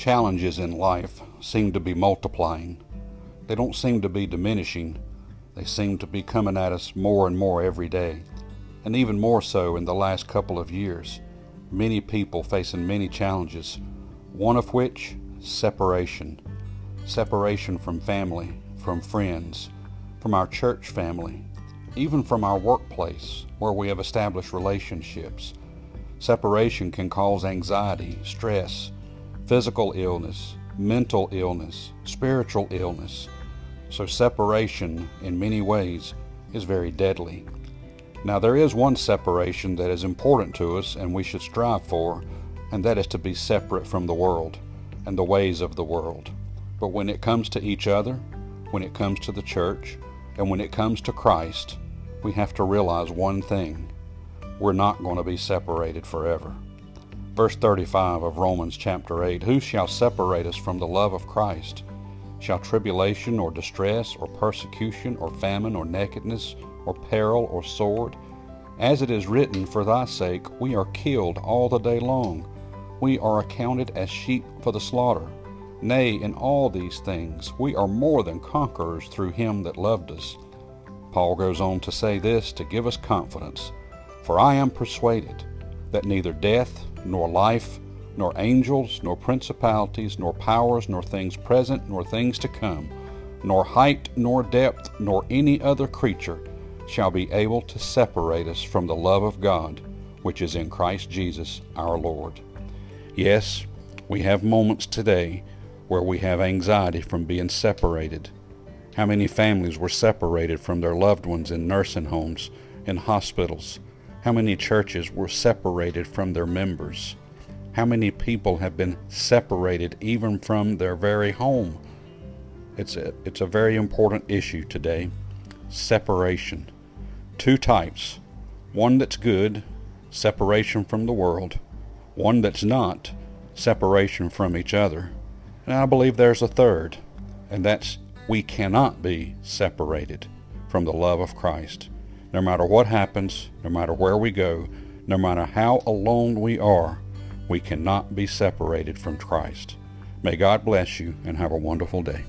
Challenges in life seem to be multiplying. They don't seem to be diminishing. They seem to be coming at us more and more every day, and even more so in the last couple of years. Many people facing many challenges, one of which separation. Separation from family, from friends, from our church family, even from our workplace where we have established relationships. Separation can cause anxiety, stress, physical illness, mental illness, spiritual illness. So, separation in many ways is very deadly. Now, there is one separation that is important to us and we should strive for, and that is to be separate from the world and the ways of the world. But when it comes to each other, when it comes to the church, and when it comes to Christ, we have to realize one thing we're not going to be separated forever. Verse 35 of Romans chapter 8 Who shall separate us from the love of Christ? Shall tribulation or distress or persecution or famine or nakedness or peril or sword? As it is written, For thy sake we are killed all the day long. We are accounted as sheep for the slaughter. Nay, in all these things we are more than conquerors through him that loved us. Paul goes on to say this to give us confidence For I am persuaded that neither death, nor life, nor angels, nor principalities, nor powers, nor things present, nor things to come, nor height, nor depth, nor any other creature shall be able to separate us from the love of God, which is in Christ Jesus our Lord. Yes, we have moments today where we have anxiety from being separated. How many families were separated from their loved ones in nursing homes, in hospitals? How many churches were separated from their members? How many people have been separated even from their very home? It's a, it's a very important issue today. Separation. Two types. One that's good, separation from the world. One that's not, separation from each other. And I believe there's a third, and that's we cannot be separated from the love of Christ. No matter what happens, no matter where we go, no matter how alone we are, we cannot be separated from Christ. May God bless you and have a wonderful day.